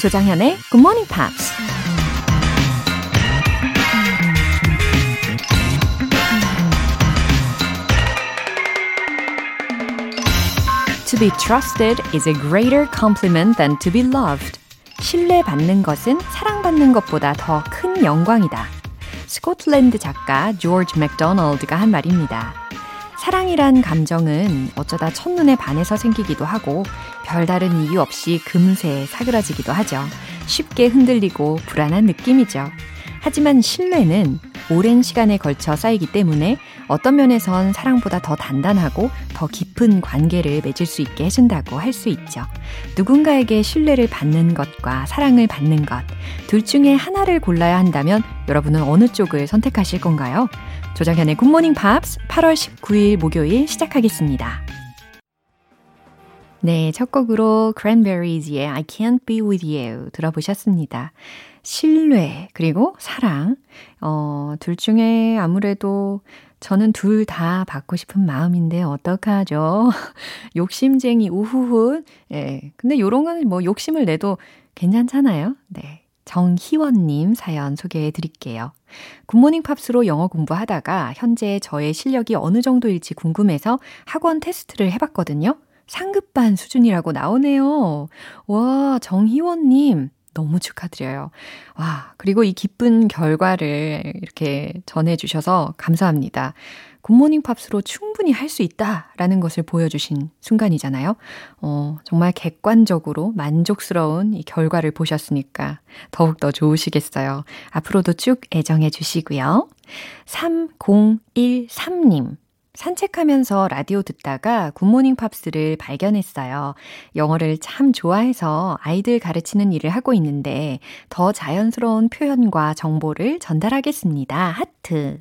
조장현의 Good Morning Pops. To be trusted is a greater compliment than to be loved. 신뢰받는 것은 사랑받는 것보다 더 큰 영광이다. 스코틀랜드 작가 조지 맥도널드가 한 말입니다. 사랑이란 감정은 어쩌다 첫눈에 반해서 생기기도 하고 별다른 이유 없이 금세 사그라지기도 하죠. 쉽게 흔들리고 불안한 느낌이죠. 하지만 신뢰는 오랜 시간에 걸쳐 쌓이기 때문에 어떤 면에선 사랑보다 더 단단하고 더 깊은 관계를 맺을 수 있게 해준다고 할 수 있죠. 누군가에게 신뢰를 받는 것과 사랑을 받는 것, 둘 중에 하나를 골라야 한다면 여러분은 어느 쪽을 선택하실 건가요? 조정현의 굿모닝 팝스 8월 19일 목요일 시작하겠습니다. 네, 첫 곡으로 Cranberries의 I Can't Be With You 들어보셨습니다. 신뢰, 그리고 사랑. 어, 둘 중에 아무래도 저는 둘 다 받고 싶은 마음인데 어떡하죠? 욕심쟁이 우후후. 예. 근데 요런 거는 뭐 욕심을 내도 괜찮잖아요. 네. 정희원님 사연 소개해 드릴게요. 굿모닝 팝스로 영어 공부하다가 현재 저의 실력이 어느 정도일지 궁금해서 학원 테스트를 해봤거든요. 상급반 수준이라고 나오네요. 와, 정희원님. 너무 축하드려요. 와, 그리고 이 기쁜 결과를 이렇게 전해주셔서 감사합니다. 굿모닝 팝스로 충분히 할 수 있다라는 것을 보여주신 순간이잖아요. 어, 정말 객관적으로 만족스러운 이 결과를 보셨으니까 더욱더 좋으시겠어요. 앞으로도 쭉 애정해 주시고요. 3013님. 산책하면서 라디오 듣다가 굿모닝 팝스를 발견했어요. 영어를 참 좋아해서 아이들 가르치는 일을 하고 있는데 더 자연스러운 표현과 정보를 전달하겠습니다. 하트.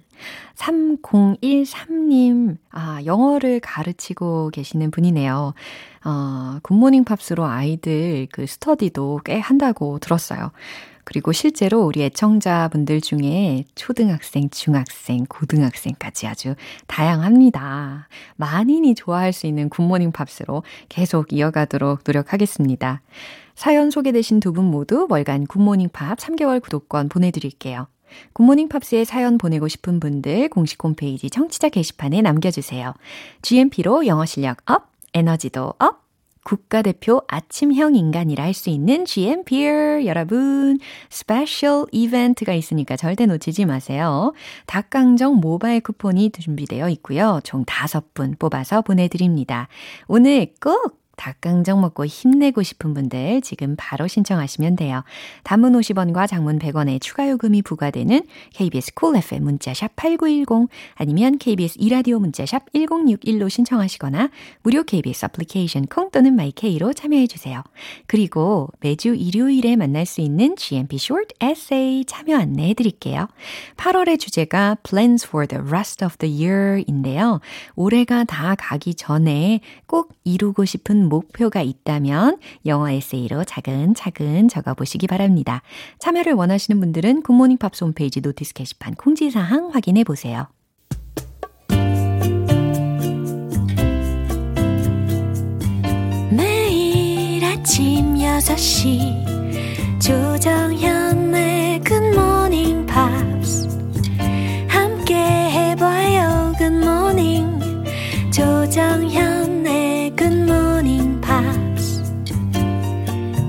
3013님, 아, 영어를 가르치고 계시는 분이네요. 어, 굿모닝 팝스로 아이들 그 스터디도 꽤 한다고 들었어요. 그리고 실제로 우리 애청자분들 중에 초등학생, 중학생, 고등학생까지 아주 다양합니다. 만인이 좋아할 수 있는 굿모닝 팝스로 계속 이어가도록 노력하겠습니다. 사연 소개되신 두 분 모두 월간 굿모닝 팝 3개월 구독권 보내드릴게요. 굿모닝 팝스에 사연 보내고 싶은 분들 공식 홈페이지 청취자 게시판에 남겨주세요. GMP로 영어 실력 up, 에너지도 up, 국가대표 아침형 인간이라 할 수 있는 GMPer 여러분 스페셜 이벤트가 있으니까 절대 놓치지 마세요. 닭강정 모바일 쿠폰이 준비되어 있고요. 총 5분 뽑아서 보내드립니다. 오늘 꼭 닭강정 먹고 힘내고 싶은 분들 지금 바로 신청하시면 돼요. 단문 50원과 장문 100원의 추가 요금이 부과되는 KBS Cool FM 문자샵 8910 아니면 KBS 이라디오 문자샵 1061로 신청하시거나 무료 KBS 애플리케이션 콩 또는 마이케이로 참여해 주세요. 그리고 매주 일요일에 만날 수 있는 GMP Short Essay 참여 안내해 드릴게요. 8월의 주제가 Plans for the Rest of the Year인데요. 올해가 다 가기 전에 꼭 이루고 싶은 목표가 있다면 영어 에세이로 차근차근 적어보시기 바랍니다. 참여를 원하시는 분들은 굿모닝 팝스 홈페이지 notice 게시판 공지사항 확인해 보세요. 매일 아침 6시 조정현의 굿모닝 팝스 함께 해봐요 굿모닝 조정현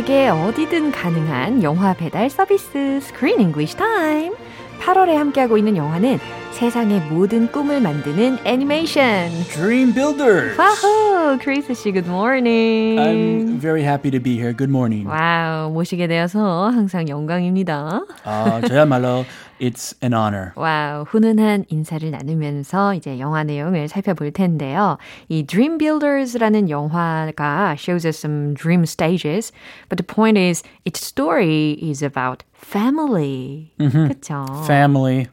세계 어디든 가능한 영화 배달 서비스 Screen English Time. 8월에 함께하고 있는 영화는 세상의 모든 꿈을 만드는 애니메이션. Dream Builders. 와호, 크리스 씨, good morning. I'm very happy to be here. Good morning. 와우, 모시게 되어서 항상 영광입니다. 아, 저야말로 it's an honor. 와우, 훈훈한 인사를 나누면서 이제 영화 내용을 살펴볼 텐데요. 이 Dream Builders라는 영화가 shows us some dream stages, but the point is its story is about family. 그렇죠? Family,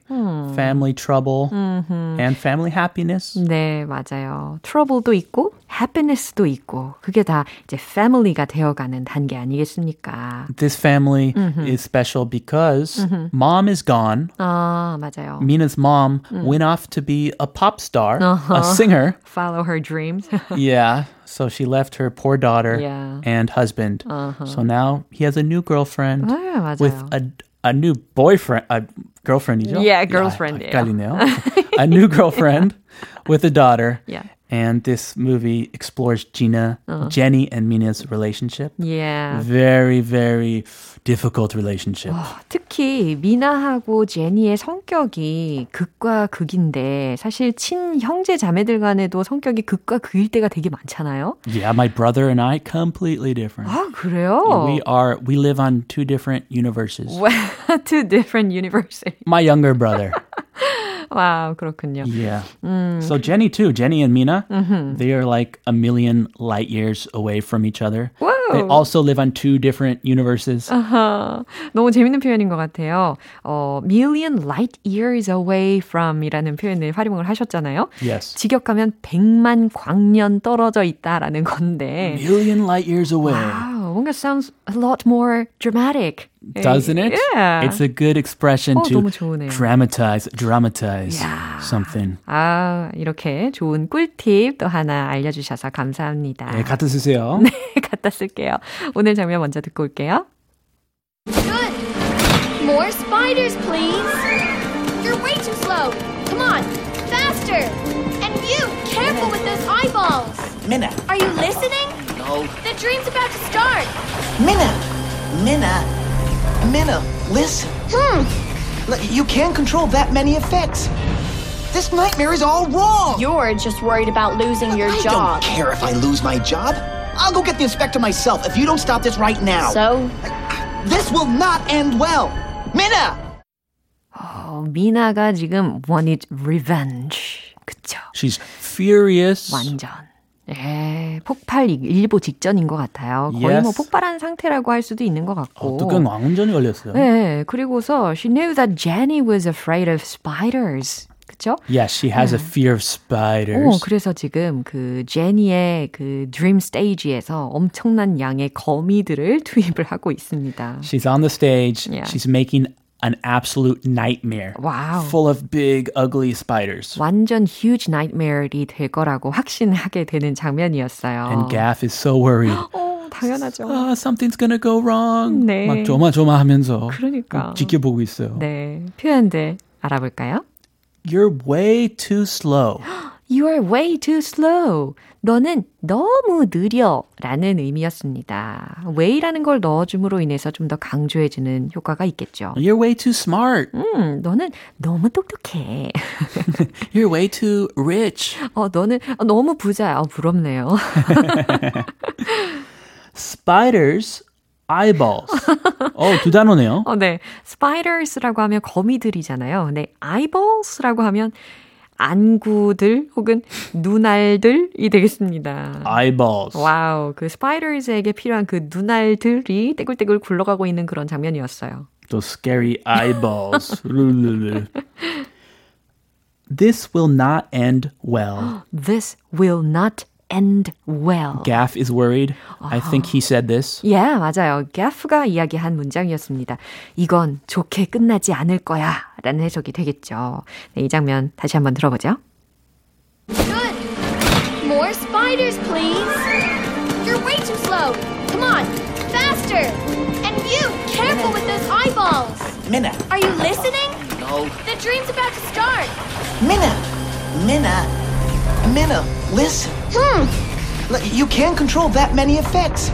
family trouble, and family happiness. 네, 맞아요. 트러블도 있고 happiness도 있고 그게 다 이제 family가 되어가는 단계 아니겠습니까? This family is special because mom is gone. 아, 맞아요. Mina's mom went off to be a pop star, a singer. Follow her dreams. Yeah. So she left her poor daughter Yeah. and husband. So now he has a new girlfriend 아, 맞아요. with a a new boyfriend, a girlfriend이죠? Yeah, girlfriend이에요. 헷갈리네요. a new girlfriend with a daughter. Yeah. And this movie explores Gina, Jenny, and Mina's relationship. yeah. Very, very difficult relationship. 특히 미나하고 제니의 성격이 극과 극인데 사실 친형제 자매들 간에도 성격이 극과 극일 때가 되게 많잖아요. Yeah, my brother and I completely different. 아, 그래요? We are we live on two different universes. Two different universes. My younger brother. 와우, 그렇군요. Yeah. So Jenny too. Jenny and Mina, they are like a million light years away from each other. They Whoa. also live on two different universes. 아하, 너무 재밌는 표현인 것 같아요. 어, million light years away from이라는 표현을 활용을 하셨잖아요. Yes. 직역하면 100만 광년 떨어져 있다라는 건데. Million light years away. Wow, 뭔가 sounds a lot more dramatic. Doesn't it? Yeah. It's a good expression 어, to 너무 좋으네요. dramatize, dramatize Yeah. something. 아, 이렇게 좋은 꿀팁 또 하나 알려주셔서 감사합니다. 네, 갖다 쓰세요. 갖다 쓸게요. 오늘 장면 먼저 듣고 올게요. Good. More spiders, please. You're way too slow. Come on, faster. And you, careful with those eyeballs. Minna, Are you listening? no. The dream's about to start. Minna, Minna, Minna, listen. Hmm. L- You can't control that many effects. This nightmare is all wrong. You're just worried about losing your I don't care if I lose my job. I'll go get the inspector myself if you don't stop this right now. So, this will not end well. Minna! 어, 미나가 지금 wanted revenge. 그쵸? She's furious. 완전. 예, 폭발 일보 직전인 것 같아요. 거의 Yes. 뭐 폭발한 상태라고 할 수도 있는 것 같고. 어, 뚜껑 완전히 걸렸어요. 네, 그리고서 she knew that Jenny was afraid of spiders. 그쵸? Yes, she has a fear of spiders. 오, 그래서 지금 그 제니의 그 드림 스테이지에서 엄청난 양의 거미들을 투입을 하고 있습니다. She's on the stage. Yeah. She's making an absolute nightmare. Wow. Full of big, ugly spiders. 완전 huge nightmare이 될 거라고 확신하게 되는 장면이었어요. And Gaff is so worried. 어, 당연하죠. Ah, something's gonna go wrong. 네. 막 조마조마하면서 그러니까. 지켜보고 있어요. 네, 표현들 알아볼까요? You're way too slow. You are way too slow. 너는 너무 느려 라는 의미였습니다. way라는 걸 넣어줌으로 인해서 좀 더 강조해주는 효과가 있겠죠. You're way too smart. 음, 너는 너무 똑똑해. You're way too rich. 어, 너는 너무 부자야. 어, 부럽네요. Spiders, eyeballs. 어, 두 단어네요. 어, 네. spiders라고 하면 거미들이잖아요. 근데 eyeballs라고 하면 안구들 혹은 눈알들이 되겠습니다. Eyeballs. Wow, 그 spiders에게 필요한 그 눈알들이 떼굴떼굴 굴러가고 있는 그런 장면이었어요. Those scary eyeballs. this will not end well. This will not end well. Gaff is worried. I think he said this. 예, yeah, 맞아요. 게프가 이야기한 문장이었습니다. 이건 좋게 끝나지 않을 거야. 라는 해석이 되겠죠. 네, 이 장면 다시 한번 들어보죠. good. More spiders, please. You're way too slow. Come on, faster. And you, careful with those eyeballs. Minna, Are you listening? no. The dream's about to start. Minna, Minna, Minna, listen. Hmm. You can't control that many effects.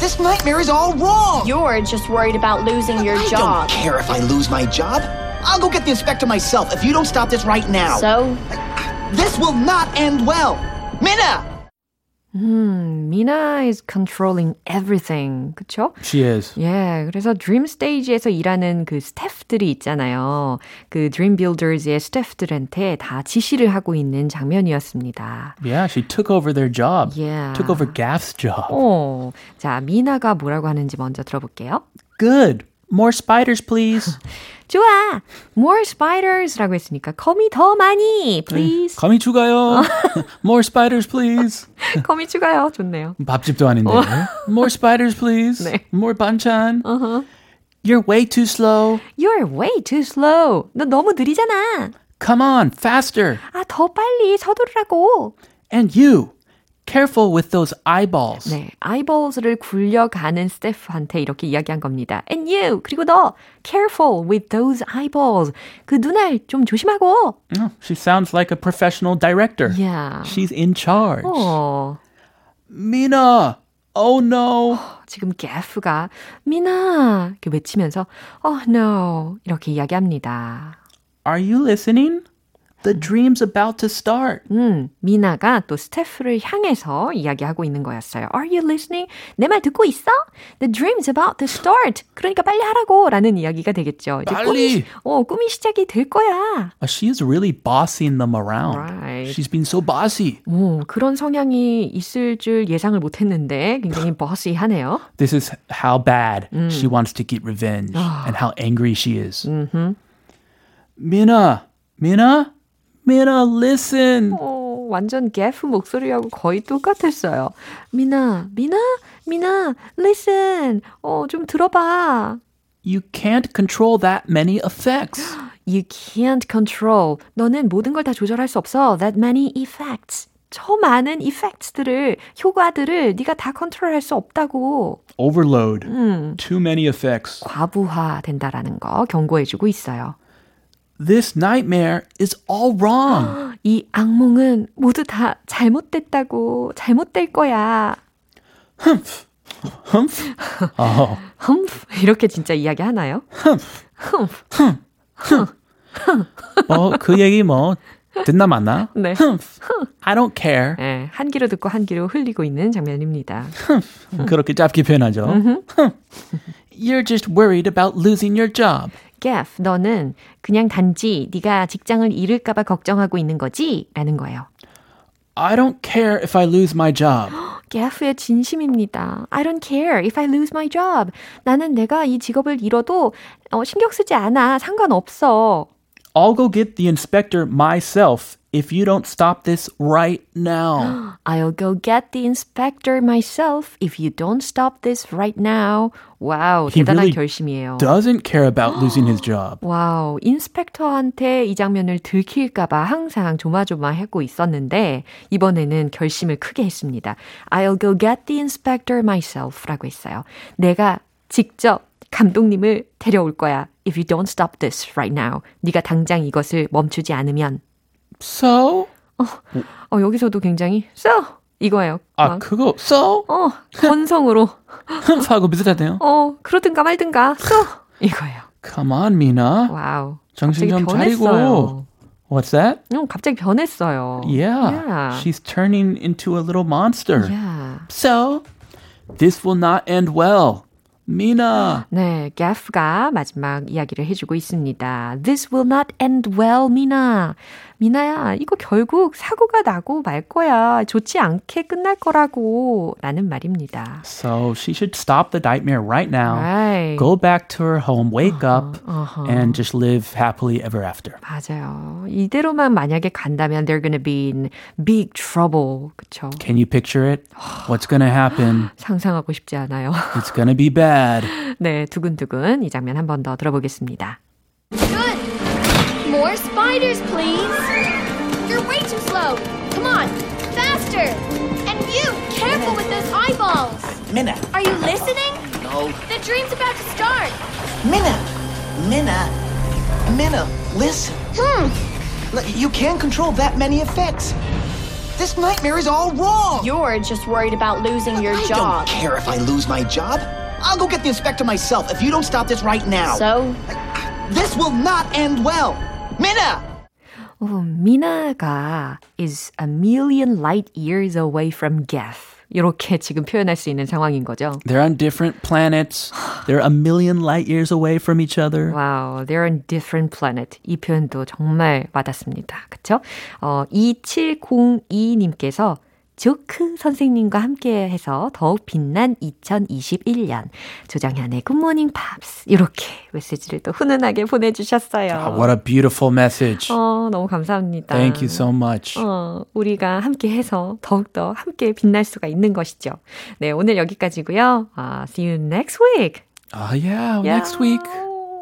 This nightmare is all wrong. You're just worried about losing your I job. I don't care if I lose my job. I'll go get the inspector myself if you don't stop this right now. So, This will not end well. Minna! 음, Mina is controlling everything. 그쵸? She is. 예, 그래서 드림 스테이지에서 일하는 그 스태프들이 있잖아요. 그 드림 빌더즈의 스태프들한테 다 지시를 하고 있는 장면이었습니다. Yeah, she took over their job. Yeah. Took over Gaff's job. 어, 자, 미나가 뭐라고 하는지 먼저 들어볼게요. Good. More spiders, please. 좋아! More spiders라고 했으니까 거미 더 많이, please. 거미 추가요. More spiders, please. 거미 추가요. 좋네요. 밥집도 아닌데. More spiders, please. 네. More 반찬. You're way too slow. You're way too slow. 너 너무 느리잖아. Come on, faster. 아, 더 빨리 서두르라고. And you, Careful with those eyeballs. 네, eyeballs를 굴려가는 스태프한테 이렇게 이야기한 겁니다. And you, 그리고 너, careful with those eyeballs. 그 눈알 좀 조심하고. Oh, she sounds like a professional director. Yeah. She's in charge. 어, Mina, oh no. 지금 게프가 미나 이렇게 외치면서 oh no 이렇게 이야기합니다. Are you listening? The dream's about to start. 음, 미나가 또 스태프를 향해서 이야기하고 있는 거였어요. Are you listening? 내 말 듣고 있어? The dream's about to start. 그러니까 빨리 하라고 라는 이야기가 되겠죠. 이제 빨리! 꿈이, 어, 꿈이 시작이 될 거야. Uh, she is really bossing them around. Right. She's been so bossy. 오, 그런 성향이 있을 줄 예상을 못 했는데 굉장히 버시하네요. This is how bad she wants to get revenge and how angry she is. Mina, Mina, Mina, listen. 어, 완전 게프 목소리하고 거의 똑같았어요. 미나, 미나, 미나, listen. 어, 좀 들어봐. You can't control that many effects. You can't control. 너는 모든 걸 다 조절할 수 없어. That many effects. 저 많은 effects들을, 효과들을 네가 다 컨트롤할 수 없다고. Overload. Too many effects. 과부하 된다라는 거 경고해주고 있어요. This nightmare is all wrong. 이 악몽은 모두 다 잘못됐다고, 잘못될 거야. Oh, 흠프 이렇게 진짜 이야기 하나요? 어, 그 얘기 뭐 듣나 맞나? 네. I don't care. 네, 한 귀로 듣고 한 귀로 흘리고 있는 장면입니다. 그렇게 짧게 표현하죠. You're just worried about losing your job. Gaff, 너는 그냥 단지 네가 직장을 잃을까 봐 걱정하고 있는 거지? 라는 거예요. I don't care if I lose my job. Gaff의 진심입니다. I don't care if I lose my job. 나는 내가 이 직업을 잃어도 어, 신경 쓰지 않아. 상관없어. I'll go get the inspector myself if you don't stop this right now. I'll go get the inspector myself if you don't stop this right now. 와우, He 대단한 really 결심이에요. Doesn't care about losing his job. 와우, 인스펙터한테 이 장면을 들킬까봐 항상 조마조마하고 있었는데, 이번에는 결심을 크게 했습니다. I'll go get the inspector myself 라고 했어요. 내가 직접 감독님을 데려올 거야. If you don't stop this right now. 네가 당장 이것을 멈추지 않으면. So? 어, 여기서도 굉장히, so! 이거예요. 아, 막, 그거 so? 어, 건성으로, 하고 비슷하대요. 어, 그러든가 말든가, so! 이거예요. Come on, Mina. Wow. 정신 좀 차리고. What's that? 응, 갑자기 변했어요. Yeah. Yeah. She's turning into a little monster. Yeah. So, this will not end well. Mina. 네, 게프가 마지막 이야기를 해주고 있습니다. This will not end well, 미나. 미나야, 이거 결국 사고가 나고 말 거야. 좋지 않게 끝날 거라고. 라는 말입니다. So, she should stop the nightmare right now. Right. Go back to her home, wake up, uh-huh. and just live happily ever after. 맞아요. 이대로만 만약에 간다면 they're gonna be in big trouble. 그쵸? Can you picture it? What's going to happen? 상상하고 싶지 않아요. It's going to be bad. 네, 두근두근 이 장면 한 번 더 들어보겠습니다. Good. More spiders, please. You're way too slow. Come on, faster. And you, careful with those eyeballs. Minna, Are you listening? no. The dream's about to start. Minna, Minna, Minna, listen. Hmm. L- You can't control that many effects. This nightmare is all wrong. You're just worried about losing your I job. don't care if I lose my job. I'll go get the inspector myself if you don't stop this right now. So, This will not end well. Minna! 어, 미나가 is a million light years away from Geth. 이렇게 지금 표현할 수 있는 상황인 거죠. They're on different planets. They're a million light years away from each other. Wow, they're on different planet. 이 표현도 정말 와닿습니다. 그쵸? 어, 2702님께서 조크 선생님과 함께 해서 더욱 빛난 2021년 조정현의 굿모닝 팝스 이렇게 메시지를 또 훈훈하게 보내주셨어요. Oh, what a beautiful message. 어, 너무 감사합니다. Thank you so much. 어, 우리가 함께 해서 더욱더 함께 빛날 수가 있는 것이죠. 네, 오늘 여기까지고요. 아, see you next week. Oh, yeah, 야, next week.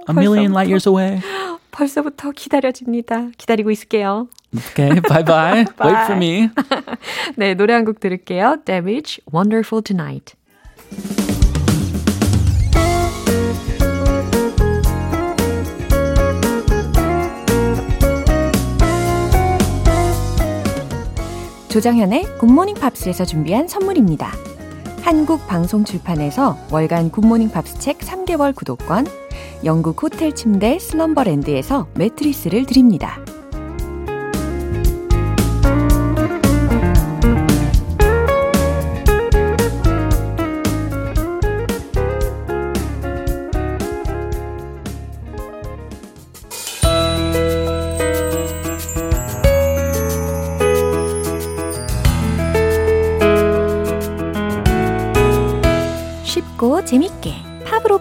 A million light years away. 벌써부터 기다려집니다. 기다리고 있을게요. Okay, bye bye. Wait for me. 네, 노래 한 곡 들을게요. Damage, Wonderful Tonight. 조장현의 굿모닝 팝스에서 준비한 선물입니다. 한국 방송 출판에서 월간 굿모닝 팝스 책 3개월 구독권, 영국 호텔 침대 슬럼버랜드에서 매트리스를 드립니다.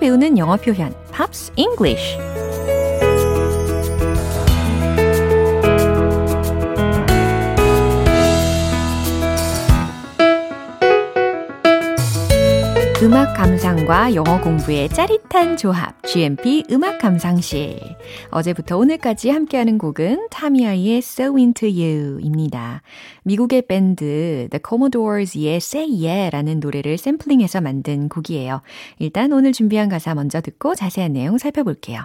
배우는 영어 표현 팝스 음악 감상과 영어 공부의 짜릿한 조합 GMP 음악 감상실 어제부터 오늘까지 함께하는 곡은 타미아의 So Into You입니다. 미국의 밴드 The Commodores의 Say Yeah라는 노래를 샘플링해서 만든 곡이에요. 일단 오늘 준비한 가사 먼저 듣고 자세한 내용 살펴볼게요.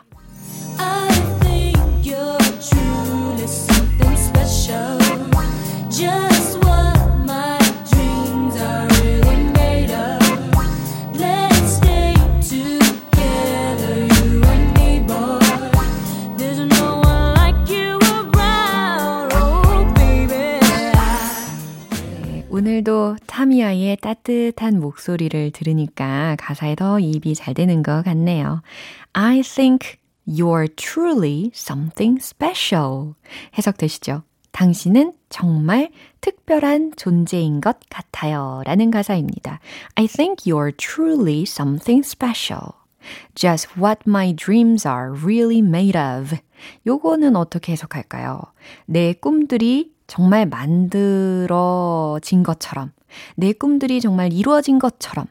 따뜻한 목소리를 들으니까 가사에 더 입이 잘 되는 것 같네요. I think you're truly something special. 해석되시죠? 당신은 정말 특별한 존재인 것 같아요. 라는 가사입니다. I think you're truly something special. Just what my dreams are really made of. 요거는 어떻게 해석할까요? 내 꿈들이 정말 만들어진 것처럼, 내 꿈들이 정말 이루어진 것처럼,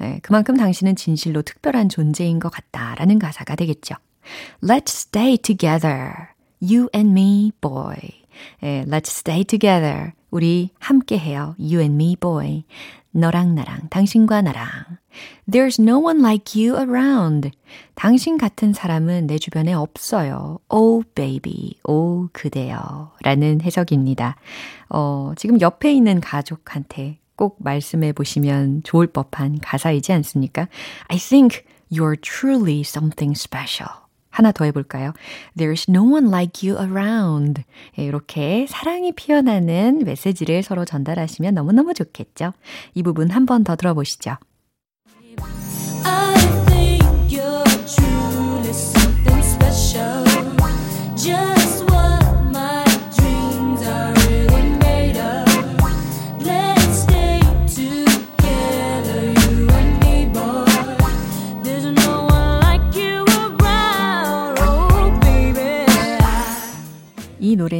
예, 그만큼 당신은 진실로 특별한 존재인 것 같다라는 가사가 되겠죠. Let's stay together. You and me, boy. 예, let's stay together. 우리 함께 해요. You and me, boy. 너랑 나랑, 당신과 나랑. There's no one like you around. 당신 같은 사람은 내 주변에 없어요. Oh, baby. Oh, 그대여. 라는 해석입니다. 어, 지금 옆에 있는 가족한테 꼭 말씀해 보시면 좋을 법한 가사이지 않습니까? I think you're truly something special. 하나 더 해볼까요? There's no one like you around. 예, 이렇게 사랑이 피어나는 메시지를 서로 전달하시면 너무너무 좋겠죠? 이 부분 한 번 더 들어보시죠. I think you're truly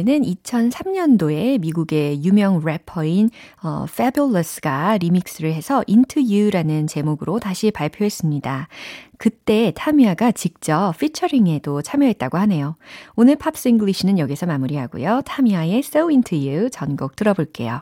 노래는 2003년도에 미국의 유명 래퍼인 어, Fabolous가 리믹스를 해서 Into You라는 제목으로 다시 발표했습니다. 그때 타미아가 직접 피처링에도 참여했다고 하네요. 오늘 Pops English는 여기서 마무리하고요. 타미아의 So Into You 전곡 들어볼게요.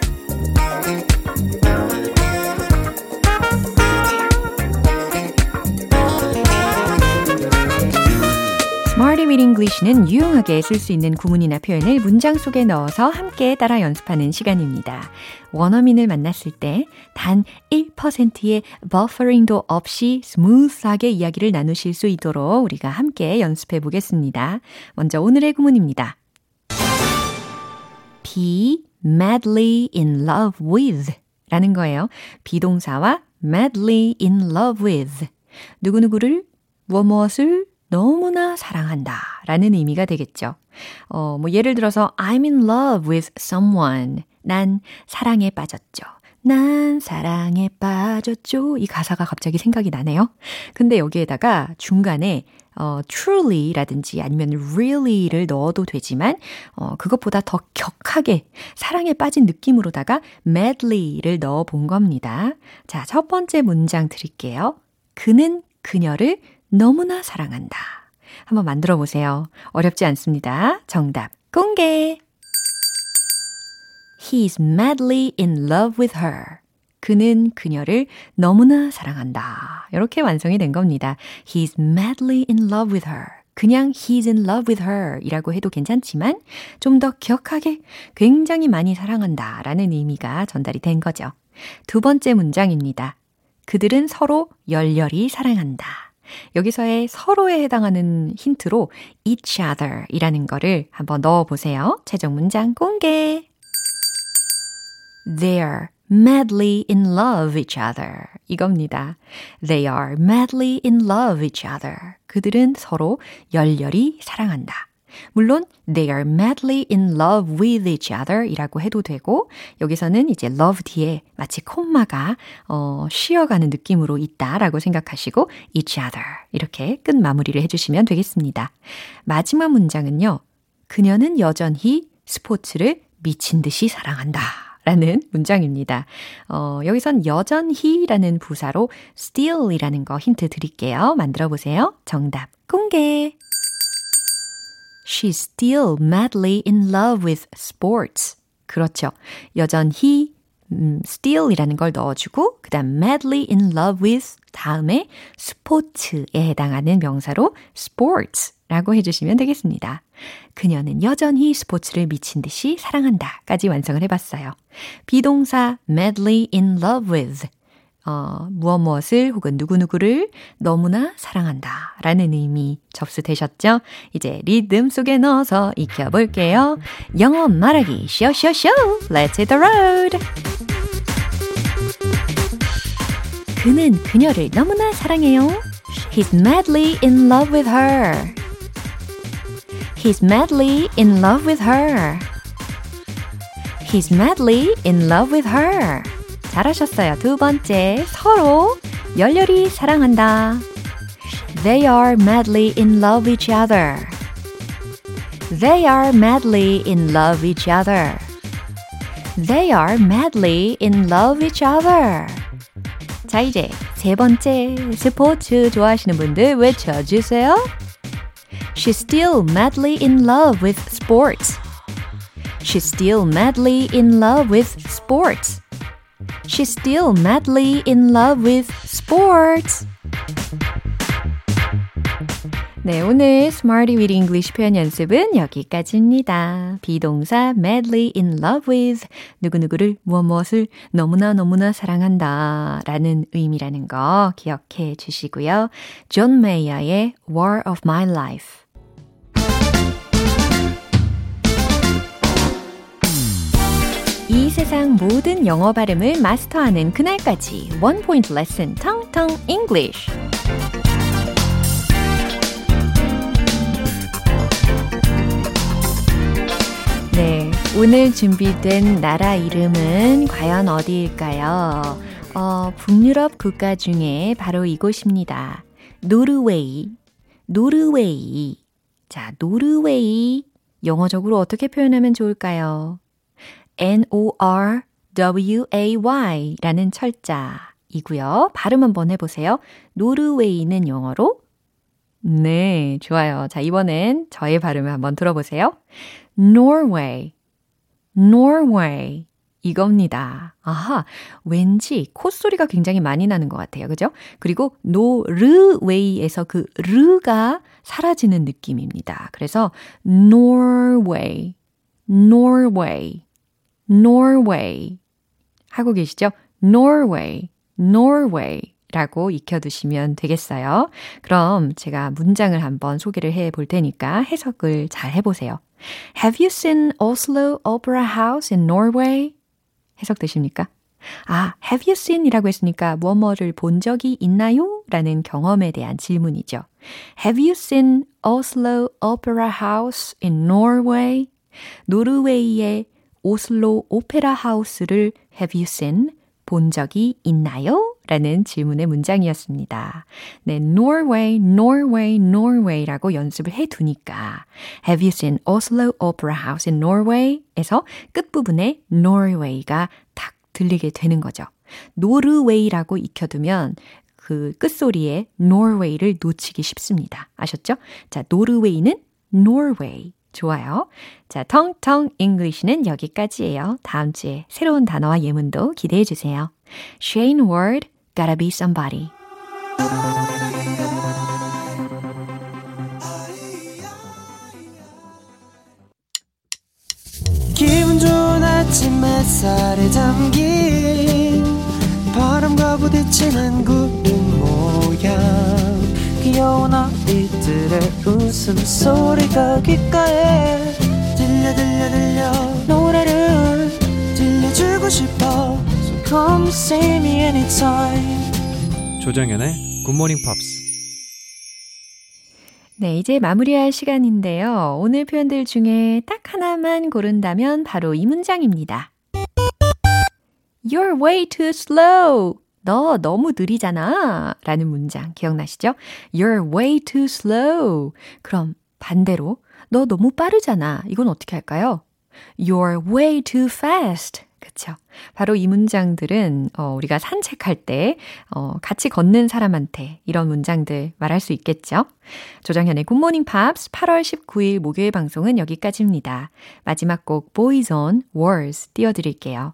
English는 유용하게 쓸 수 있는 구문이나 표현을 문장 속에 넣어서 함께 따라 연습하는 시간입니다. 원어민을 만났을 때 단 1%의 버퍼링도 없이 smooth하게 이야기를 나누실 수 있도록 우리가 함께 연습해 보겠습니다. 먼저 오늘의 구문입니다. be madly in love with 라는 거예요. 비동사와 madly in love with. 누구누구를 무엇 무엇을 너무나 사랑한다 라는 의미가 되겠죠. 어, 뭐 예를 들어서 I'm in love with someone. 난 사랑에 빠졌죠. 난 사랑에 빠졌죠. 이 가사가 갑자기 생각이 나네요. 근데 여기에다가 중간에 어, truly라든지 아니면 really를 넣어도 되지만 어, 그것보다 더 격하게 사랑에 빠진 느낌으로다가 madly를 넣어 본 겁니다. 자, 첫 번째 문장 드릴게요. 그는 그녀를 너무나 사랑한다. 한번 만들어 보세요. 어렵지 않습니다. 정답 공개. He's madly in love with her. 그는 그녀를 너무나 사랑한다. 이렇게 완성이 된 겁니다. He's madly in love with her. 그냥 he's in love with her 이라고 해도 괜찮지만 좀 더 격하게 굉장히 많이 사랑한다 라는 의미가 전달이 된 거죠. 두 번째 문장입니다. 그들은 서로 열렬히 사랑한다. 여기서의 서로에 해당하는 힌트로 each other 이라는 거를 한번 넣어 보세요. 최종 문장 공개. They're madly in love each other. 이겁니다. They are madly in love each other. 그들은 서로 열렬히 사랑한다. 물론 they are madly in love with each other 이라고 해도 되고 여기서는 이제 love 뒤에 마치 콤마가 어, 쉬어가는 느낌으로 있다라고 생각하시고 each other 이렇게 끝 마무리를 해주시면 되겠습니다. 마지막 문장은요. 그녀는 여전히 스포츠를 미친 듯이 사랑한다. 라는 문장입니다. 어, 여기선 여전히라는 부사로 still이라는 거 힌트 드릴게요. 만들어 보세요. 정답 공개. She's still madly in love with sports. 그렇죠. 여전히 음, still이라는 걸 넣어주고 그다음 madly in love with 다음에 스포츠에 해당하는 명사로 sports라고 해주시면 되겠습니다. 그녀는 여전히 스포츠를 미친 듯이 사랑한다까지 완성을 해봤어요. 비동사 madly in love with 어, 무엇 무엇을 혹은 누구누구를 너무나 사랑한다 라는 의미 접수되셨죠? 이제 리듬 속에 넣어서 익혀볼게요. 영어 말하기 쇼쇼쇼 Let's hit the road! 그는 그녀를 너무나 사랑해요. He's madly in love with her. He's madly in love with her. He's madly in love with her. 잘하셨어요. 두 번째, 서로 열렬히 사랑한다. They are madly in love each other. They are madly in love each other. They are madly in love each other. 자, 이제 세 번째, 스포츠 좋아하시는 분들 외쳐주세요. She's still madly in love with sports. She's still madly in love with sports. She's still madly in love with sports. 네, 오늘 Smarty with English 표현 연습은 여기까지입니다. 비동사 madly in love with 누구누구를 무엇 무엇을 너무나 너무나 사랑한다 라는 의미라는 거 기억해 주시고요. 존 메이어의 War of My Life 이 세상 모든 영어 발음을 마스터하는 그날까지 원 포인트 레슨 Tongue Tongue English 네, 오늘 준비된 나라 이름은 과연 어디일까요? 어, 북유럽 국가 중에 바로 이곳입니다. 노르웨이, 노르웨이. 자, 노르웨이. 영어적으로 어떻게 표현하면 좋을까요? N-O-R-W-A-Y 라는 철자이고요. 발음 한번 해보세요. 노르웨이는 영어로 네, 좋아요. 자, 이번엔 저의 발음을 한번 들어보세요. Norway, Norway. 이겁니다. 아하, 왠지 콧소리가 굉장히 많이 나는 것 같아요. 그죠? 그리고 노르웨이에서 그 르가 사라지는 느낌입니다. 그래서 Norway, Norway, Norway 하고 계시죠? Norway, Norway 라고 익혀두시면 되겠어요. 그럼 제가 문장을 한번 소개를 해 볼 테니까 해석을 잘 해보세요. Have you seen Oslo Opera House in Norway? 해석되십니까? 아, have you seen 이라고 했으니까 뭐뭐를 본 적이 있나요? 라는 경험에 대한 질문이죠. Have you seen Oslo Opera House in Norway? 노르웨이의 오슬로 오페라 하우스를 have you seen? 본 적이 있나요? 라는 질문의 문장이었습니다. 네, Norway, Norway, Norway라고 연습을 해 두니까 Have you seen Oslo Opera House in Norway? 에서 끝부분에 Norway가 딱 들리게 되는 거죠. 노르웨이라고 익혀두면 그 끝소리에 Norway를 놓치기 쉽습니다. 아셨죠? 자, 노르웨이는 Norway. 좋아요. 자, Tongue Tongue English는 여기까지예요. 다음 주에 새로운 단어와 예문도 기대해 주세요. Shayne Ward, Gotta Be Somebody. 기분 좋은 아침 햇살에 담긴 바람과 부딪히는 구름 모양 귀여운 아이들의 웃음소리가 귓가에 들려 들려 들려 노래를 들려주고 싶어 So come see me anytime 조정연의 굿모닝 팝스 네, 이제 마무리할 시간인데요. 오늘 표현들 중에 딱 하나만 고른다면 바로 이 문장입니다. You're way too slow. 너 너무 느리잖아. 라는 문장 기억나시죠? You're way too slow. 그럼 반대로 너 너무 빠르잖아. 이건 어떻게 할까요? You're way too fast. 그쵸? 바로 이 문장들은 어, 우리가 산책할 때 어, 같이 걷는 사람한테 이런 문장들 말할 수 있겠죠? 조정현의 굿모닝 팝스 8월 19일 목요일 방송은 여기까지입니다. 마지막 곡 Boys on Wars 띄워드릴게요.